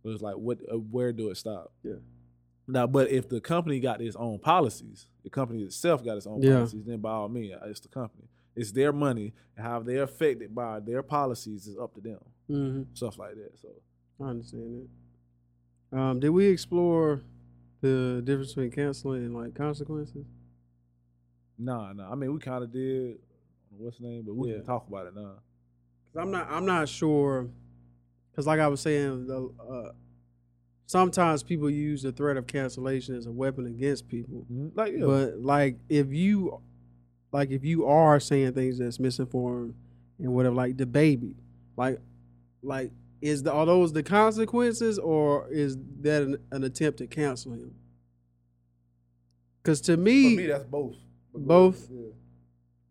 But it's like, what? Uh, where do it stop? Yeah. Now, but if the company got its own policies, the company itself got its own Yeah. policies, then by all means, uh, it's the company. It's their money, and how they're affected by their policies is up to them. Mm-hmm. Stuff like that. So, I understand that. Um, did we explore the difference between canceling and like consequences? nah, nah. I mean, we kind of did. What's the name? But we Yeah. can talk about it now. Cause I'm not, I'm not sure. Cause like I was saying, the, uh, sometimes people use the threat of cancellation as a weapon against people. Like, yeah, But like if you, like if you are saying things that's misinformed and whatever, like DaBaby, like, like is the are those the consequences or is that an, an attempt to cancel him? Because to me, For me, me, that's both. Both? Yeah.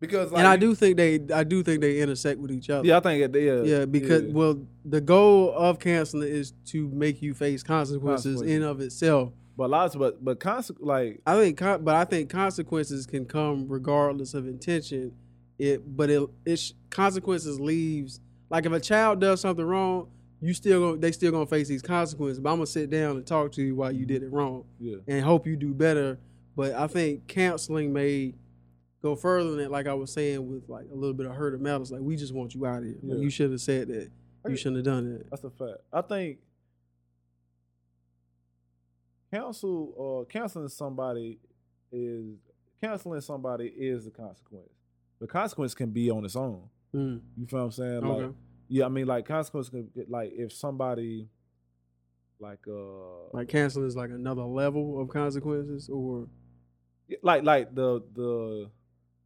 Because like, and I do think they, I do think they intersect with each other. Yeah, I think it, yeah. Yeah, because yeah. well, the goal of canceling is to make you face consequences in of itself. but lots, but but conse- like I think, con- but I think consequences can come regardless of intention. It, but it, it sh- consequences leaves like if a child does something wrong, you still gonna, they still gonna face these consequences. But I'm gonna sit down and talk to you while you did it wrong yeah, and hope you do better. But I think counseling may go further than that. Like I was saying, with like a little bit of hurt of malice. Like we just want you out of here. Like, you should have said that. You shouldn't have done that. that's a fact. I think counsel uh, or canceling somebody is counseling somebody is the consequence. The consequence can be on its own. Mm. You feel what I'm saying? Okay. Like, yeah, I mean, like consequence can get like if somebody like uh Like canceling is like another level of consequences, or like like the the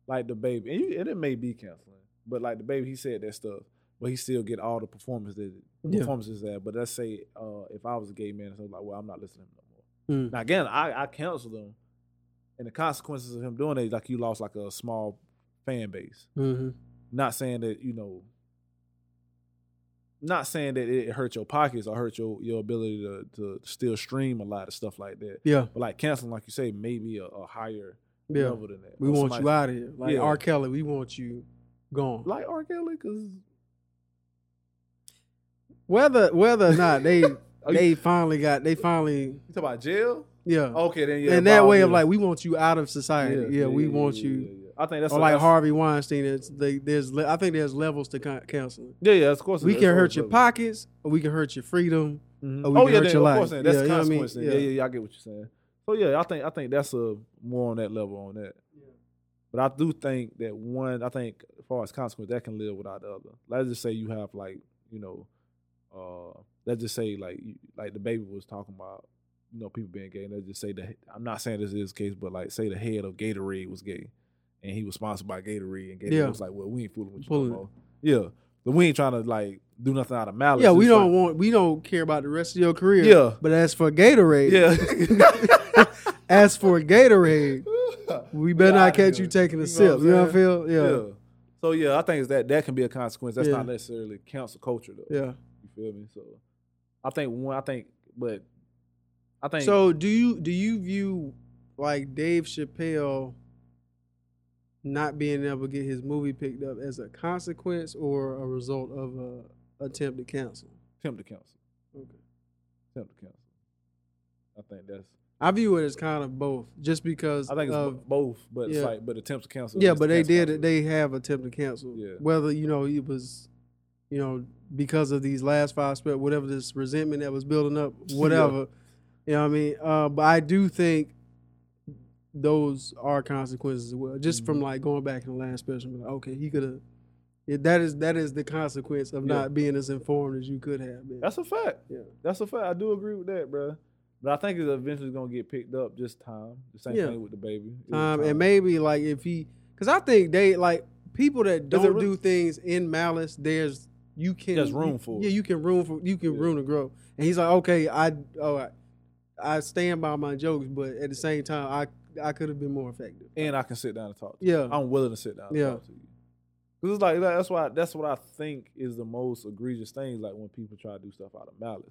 like DaBaby and, you, and it may be canceling, but like DaBaby, he said that stuff, but he still get all the performances Yeah. performances there. But let's say uh, if I was a gay man, so like, well, I'm not listening to him no more. Mm. Now again, I I counseled him, and the consequences of him doing it, like you lost like a small fan base. hmm Not saying that you know. Not saying that it hurt your pockets or hurt your, your ability to, to still stream a lot of stuff like that. yeah, But like canceling, like you say, maybe a, a higher yeah. level than that. We Or want somebody- you out of here, like Yeah. R. Kelly. We want you gone. like R. Kelly, because Whether whether or not they Oh, they finally got they finally you talk about jail. yeah. Okay, then yeah. and that way of like we want you out of society. Yeah, we want you. I think that's or like that's- Harvey Weinstein. It's they, there's I think there's levels to con- counseling. Yeah, yeah, of course. We can hurt your level. pockets, or we can hurt your freedom. Mhm. or we Oh can yeah, hurt that- your of course. life. That's Yeah, you know I mean? consequence. Yeah. Yeah. yeah, yeah. I get what you're saying. So yeah, I think I think that's a more on that level on that. But I do think that one, I think as far as consequence, that can live without the other. Let's just say you have like, you know, uh, let's just say like like DaBaby was talking about, you know, people being gay. And let's just say that I'm not saying this is the case, but like say the head of Gatorade was gay, and he was sponsored by Gatorade, and Gatorade Yeah. was like, well, we ain't fooling with you Pulling no more. Yeah, but we ain't trying to like do nothing out of malice. Yeah, we It's don't like- want we don't care about the rest of your career. Yeah. but as for Gatorade, Yeah. as for Gatorade, we better not catch here. you taking a You know sip. I'm you know what I saying? feel? Yeah, So yeah, I think it's that that can be a consequence. That's Yeah. not necessarily cancel culture though. yeah. You feel me? So I think one I think but I think So do you do you view like Dave Chappelle not being able to get his movie picked up as a consequence or a result of a attempt to cancel? attempt to cancel. Okay. Attempt to cancel. I think that's I view it as kind of both, just because I think it's of, both, but it's like but attempts to cancel. yeah, but they did it. They have attempted to cancel. Yeah. Whether you know it was, you know, because of these last five spell, whatever this resentment that was building up, whatever. You know what I mean? Uh, but I do think those are consequences as well. Just from Mhm. like going back in the last special, like, okay, he could have. That is that is the consequence of Yeah. not being as informed as you could have been. That's a fact. Yeah. That's a fact. I do agree with that, bro. But I think it's eventually gonna get picked up. Just time. The same Yeah. thing with DaBaby. Um, and maybe like if he, because I think they like people that don't re- do things in malice. There's you can There's room for. Yeah, you can room for you can Yeah. room to grow. And he's like, okay, I oh I, I stand by my jokes, but at the same time, I I could have been more effective. and I can sit down and talk. To you. Yeah, I'm willing to sit down and Yeah. talk to you. Cause it's like that's why that's what I think is the most egregious thing. Like when people try to do stuff out of malice,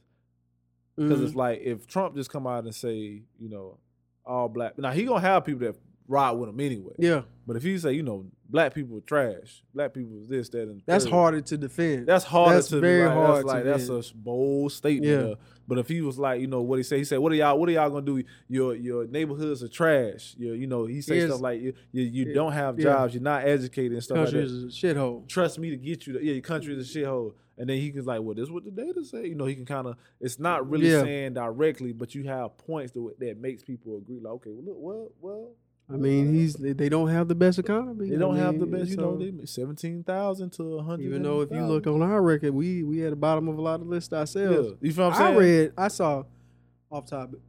because Mhm. it's like if Trump just come out and say, you know, all black. Now he gonna have people that ride with him anyway. yeah, But if he say, you know, black people are trash, black people is this, that, and that's third, harder to defend. That's harder That's to very like, hard That's like that's a bold statement. Yeah. uh, but if he was like, you know, what he said, he said, "What are y'all? What are y'all gonna do? Your your neighborhoods are trash. Your, you know, he say Yes. stuff like you you, you Yeah. don't have Yeah. jobs, you're not educated and stuff country like that. is a shithole. Trust me to get you. To, yeah, your country is a shithole. And then he can like, well, this is what the data say. You know, he can kind of. It's not really Yeah. saying directly, but you have points to it that makes people agree. Like, okay, well, look, well, well, I mean, he's they don't have the best economy. they don't have the best. You know, they seventeen thousand to a hundred. even though if you look on our record, we we at the bottom of a lot of lists yeah, ourselves. you feel what I'm saying? I read, I saw off topic.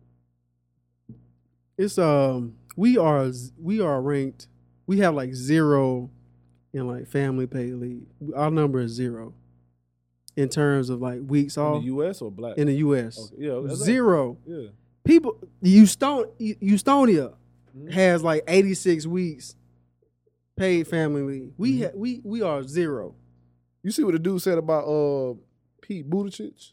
It's um we are we are ranked. We have like zero in like family pay leave. Our number is zero in terms of like weeks in off the U.S. or black? in the U.S. Okay, yeah, Zero Yeah. people. you Houston, Estonia Mhm. has like eighty six weeks paid family leave. We Mhm. ha- we we are zero You see what the dude said about uh Pete Buttigieg?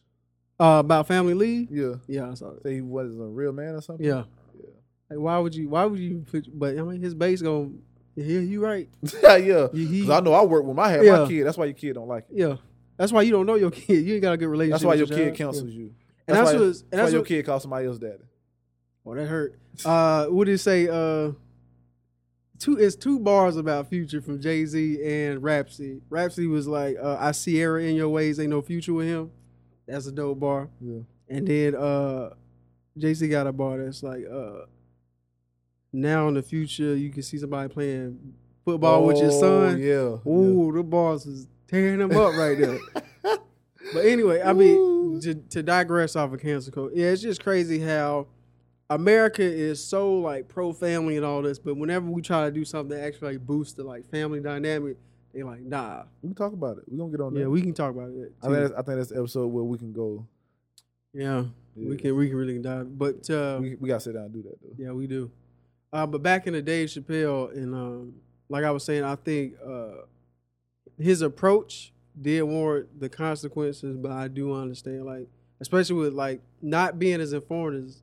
uh, about family leave. Yeah. Yeah, I saw it. Say he wasn't a real man or something. Yeah. Yeah. Like, why would you? Why would you? Put, but I mean, his base going. Yeah, you right. yeah, yeah. Cause I know I work with my had Yeah. my kid. That's why your kid don't like it. yeah, that's why you don't know your kid. You ain't got a good relationship. That's why your with kid child. counsels Yeah. you. And that's, why, what's. And that's why that's your what. kid calls somebody else daddy. Oh, that hurt. Uh, what did it say? Uh, two. It's two bars about future from Jay Z and Rapsody. Rapsody was like, uh, "I see error in your ways. Ain't no future with him." That's a dope bar. Yeah. And then uh Jay Z got a bar that's like uh now in the future you can see somebody playing football with your son. Oh, Yeah. Ooh, the bars is tearing them up right there. but anyway, I mean to, to digress off of cancel code, yeah, it's just crazy how America is so like pro family and all this, but whenever we try to do something that actually like boost the like family dynamic, they like nah. We can talk about it. We're gonna get on that. Yeah, we can talk about it. I think that's, I think that's the episode where we can go. yeah, Yeah. we can we can really dive. But uh, We, we gotta sit down and do that though. Yeah, we do. Uh, but back in the Dave Chappelle, and um, like I was saying, I think uh, his approach did warrant the consequences. But I do understand, like, especially with like not being as informed as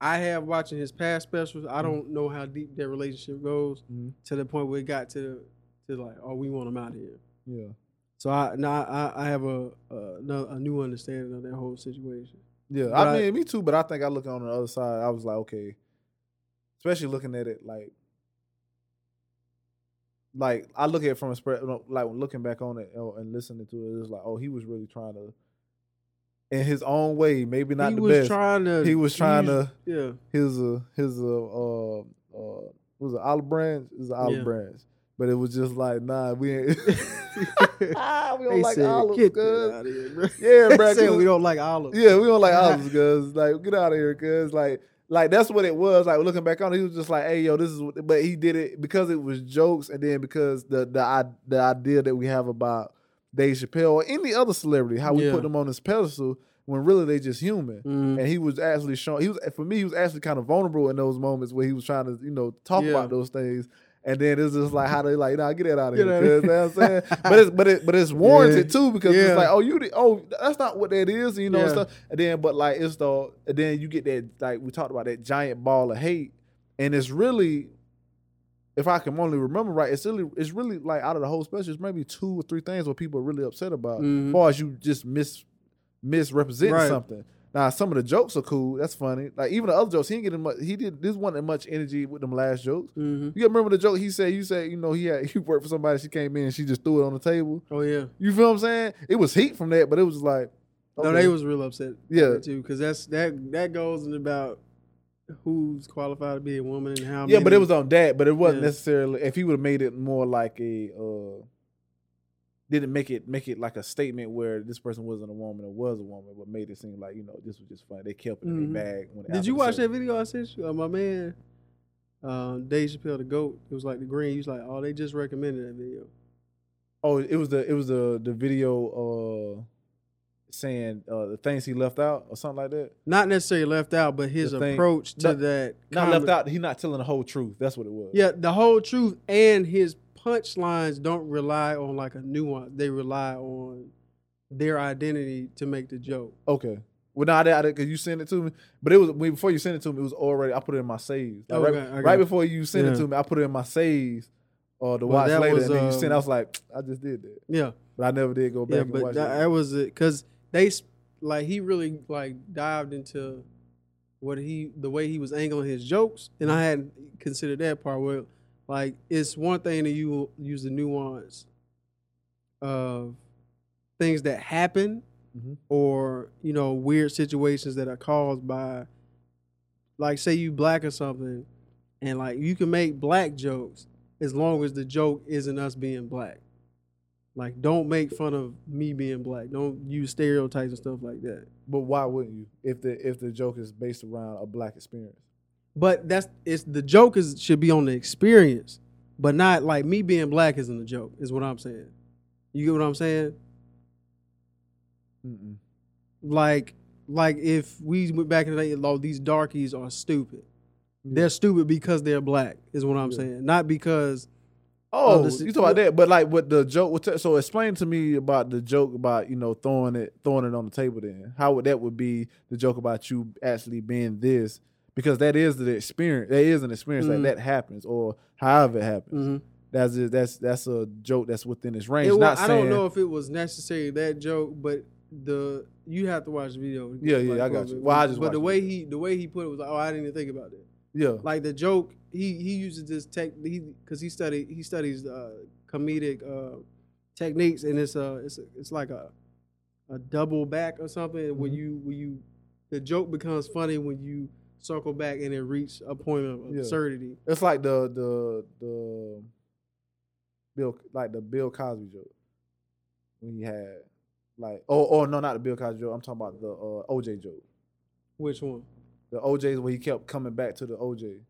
I have watching his past specials. I don't know how deep their relationship goes Mhm. to the point where it got to to like, oh, we want him out of here. Yeah. So I now I, I have a a, a new understanding of that whole situation. Yeah, But I I- mean, me too. But I think I look on the other side. I was like, okay, especially looking at it like like I look at it from a spread like looking back on it and listening to it, it's like, oh, he was really trying to, in his own way, maybe not the best. he the was best. trying to. he was trying to Yeah. his uh his uh uh, uh was it olive branch? It was olive Yeah. branch. But it was just like, nah, we ain't ah, we don't They like said, olives, "Get out of here, bro." Yeah, bro, said we don't like olives. Yeah, we don't like olives, cuz like get out of here, cuz like like that's what it was. Like looking back on it, he was just like, "Hey, yo, this is." What, but he did it because it was jokes, and then because the the the idea that we have about Dave Chappelle or any other celebrity, how we Yeah. put them on this pedestal when really they just human. Mhm. And he was actually showing. He was for me. He was actually kind of vulnerable in those moments where he was trying to, you know, talk Yeah. about those things. And then it's just like how they like, nah, get that out of here. you know what I'm saying? but it's but it but it's warranted too because Yeah. it's like, oh, you, the, oh, that's not what that is, you know, and Yeah. stuff. And then, but like it's the, and then you get that like we talked about that giant ball of hate, and it's really, if I can only remember right, it's really, it's really like out of the whole special, it's maybe two or three things where people are really upset about, Mhm. as far as you just mis misrepresenting Right. something. Now some of the jokes are cool, that's funny. Like even the other jokes, he didn't get much. He did this wasn't much energy with them last jokes. Mhm. You remember the joke he said? You said you know he had he worked for somebody. She came in and she just threw it on the table. Oh yeah. You feel what I'm saying? It was heat from that, but it was like No, they was real upset. Yeah. too, because that's that that goes in about who's qualified to be a woman and how. yeah, but it was on that. But it wasn't Yeah. necessarily. If he would have made it more like a, uh didn't make it make it like a statement where this person wasn't a woman or was a woman, but made it seem like you know this was just funny. They kept it in Mhm. their bag. When Did you watch that video I sent you? Uh, my man, um, Dave Chappelle, the goat. It was like the green. He was like, oh, they just recommended that video. Oh, it was the it was the the video uh saying uh the things he left out or something like that. Not necessarily left out, but his thing- approach to Not- that. Not left out. He's not telling the whole truth. That's what it was. Yeah, the whole truth and his punchlines don't rely on like a nuance. They rely on their identity to make the joke. Okay. Well, no, I did, I cause you sent it to me, but it was before you sent it to me. It was already I put it in my saves. Like, Okay, right, right before you sent it to me, I put it in my saves or to Well, watch later. was, and then you sent. I um, was like, I just did that, Yeah. but I never did go back yeah, and but watch that, that was it because they like he really like dived into what he the way he was angling his jokes, and I hadn't considered that part. Where like it's one thing that you use the nuance of things that happen Mhm. or you know weird situations that are caused by like say you black or something and like you can make black jokes as long as the joke isn't us being black like don't make fun of me being black don't use stereotypes and stuff like that But why wouldn't you if the if the joke is based around a black experience? but that's it's the joke is should be on the experience but not like me being black isn't a joke is what i'm saying you get what i'm saying Mm-mm. like like if we went back in the day, oh, these darkies are stupid. They're stupid because they're black, is what I'm Yeah. saying. Not because Oh, you talk about that, but like what the joke? So explain to me about the joke about you know throwing it throwing it on the table. Then how would that would be the joke about you actually being this? Because that is the experience. That is an experience Mhm. like that happens, or however it happens. Mhm. That's just, that's that's a joke that's within its range. It wa- Not I saying, don't know if it was necessarily that joke, but the you have to watch the video. Yeah, yeah, I got you. Well, I just but the way it. he the way he put it was like, oh, I didn't even think about that. Yeah, Like the joke, he he uses this tech because he studied he studies uh, comedic uh, techniques, and it's uh it's it's like a a double back or something. When Mhm. you when you the joke becomes funny when you circle back and it reach a point of Yeah. absurdity. it's like the the the Bill like the Bill Cosby joke when he had like oh oh no not the Bill Cosby joke. I'm talking about the uh, OJ joke. Which one? the OJ's where he kept coming back to the OJ.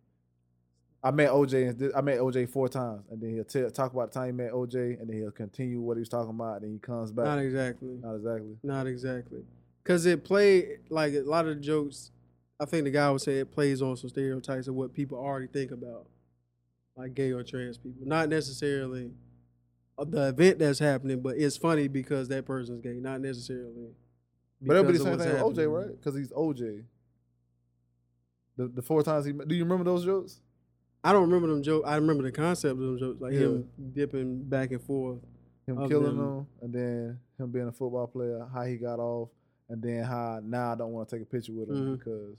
I met OJ and I met OJ four times, and then he'll tell, talk about the time he met OJ, and then he'll continue what he was talking about, and then he comes back. Not exactly. Not exactly. Not exactly. Cause it played like a lot of jokes. I think the guy would say it plays on some stereotypes of what people already think about, like gay or trans people. Not necessarily the event that's happening, but it's funny because that person's gay. Not necessarily. But that'll be the same what's thing with OJ, right? Because he's OJ. The the four times he met- do you remember those jokes? I don't remember them jokes. I remember the concept of them jokes, like Yeah. him dipping back and forth. Him killing them. and then him being a football player, how he got off, and then how now I don't want to take a picture with him Mhm. because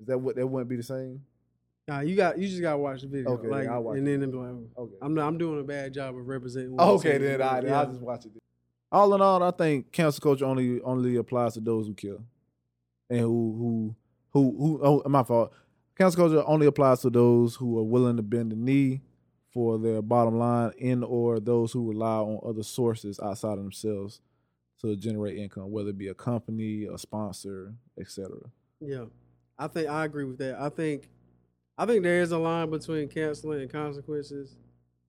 is that what that wouldn't be the same? Nah, you got you just gotta watch the video. Okay, like, I'll watch and it. then be like, Okay. I'm not, I'm doing a bad job of representing. Okay, then I, Yeah. I'll just watch it. All in all, I think cancel culture only only applies to those who kill, and who who who who. Oh, my fault. Cancel culture only applies to those who are willing to bend the knee for their bottom line, and or those who rely on other sources outside of themselves to generate income, whether it be a company, a sponsor, etc. Yeah, I think I agree with that. I think, I think there is a line between canceling and consequences.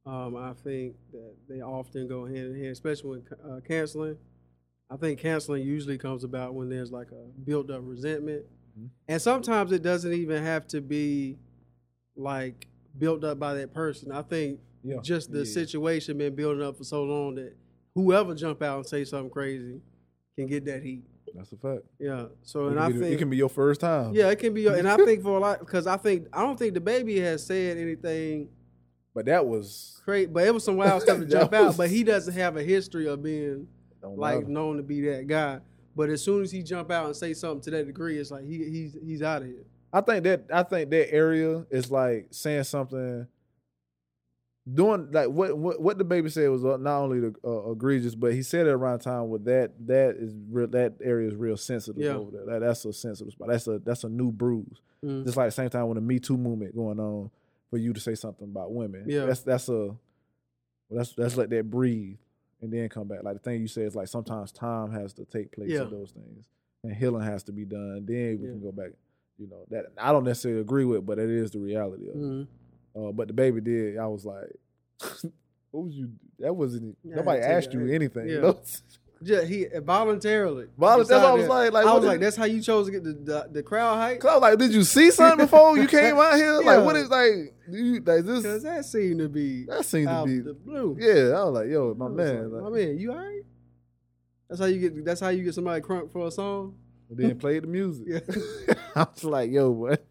Um, I think that they often go hand in hand, especially when uh, canceling. I think canceling usually comes about when there's like a built-up resentment, Mhm. and sometimes it doesn't even have to be like built up by that person. I think Yeah, just the yeah. situation been building up for so long that whoever jump out and say something crazy can get that heat. That's a fact. Yeah. So It and I think it can be your first time. yeah, it can be, Your, and I think for a lot because I think I don't think DaBaby has said anything but that was great. but it was some wild stuff to jump was- out. But he doesn't have a history of being like matter. known to be that guy. But as soon as he jump out and say something to that degree, it's like he he's he's out of here. I think that I think that area is like saying something, doing like what what what DaBaby said was uh, not only the, uh, egregious, but he said it around time with that that is real that area is real sensitive Yeah. over there. That, that's a sensitive spot. That's a that's a new bruise. Mm. Just like the same time when the Me Too movement going on, for you to say something about women. Yeah. that's that's a well, that's that's let that breathe and then come back. Like the thing you said is like sometimes time has to take place Yeah. in those things, and healing has to be done. Then we Yeah. can go back. You know that I don't necessarily agree with, but it is the reality of it. Mhm. Uh, but DaBaby did. I was like, what was you? That wasn't. Yeah, nobody asked it. you anything. Yeah. Just he voluntarily. Volun- that's what I was decided- like. Like I was like, that's how you chose to get the the, the crowd hype. Cause I was like, did you see something before you came out here? Yeah. Like, what is like? You, like Because that seemed to be That seems to be. the blue. Yeah, I was like, yo, my man. like, my man, you all right? That's how you get. That's how you get somebody crunk for a song. And then play the music. Yeah. I was like, yo, what?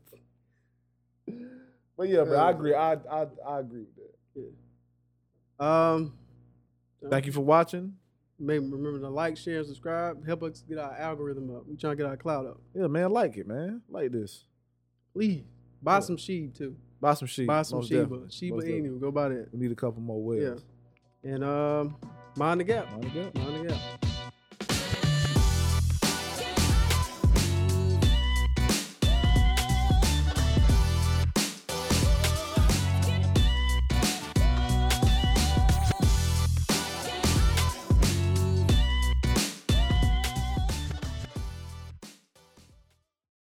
But yeah, but I agree. I I I agree with that. Um, Thank you for watching. Maybe remember to like, share, and subscribe. Help us get our algorithm up. We trying to get our cloud up. Yeah, man, like it, man. Like this. Please buy Yeah. some sheep too. Buy some sheep. buy some most Shiba. definitely. Shiba Most. Inu. Go buy that. We need a couple more whales. And um, mind the gap. Mind the gap. Mind the gap.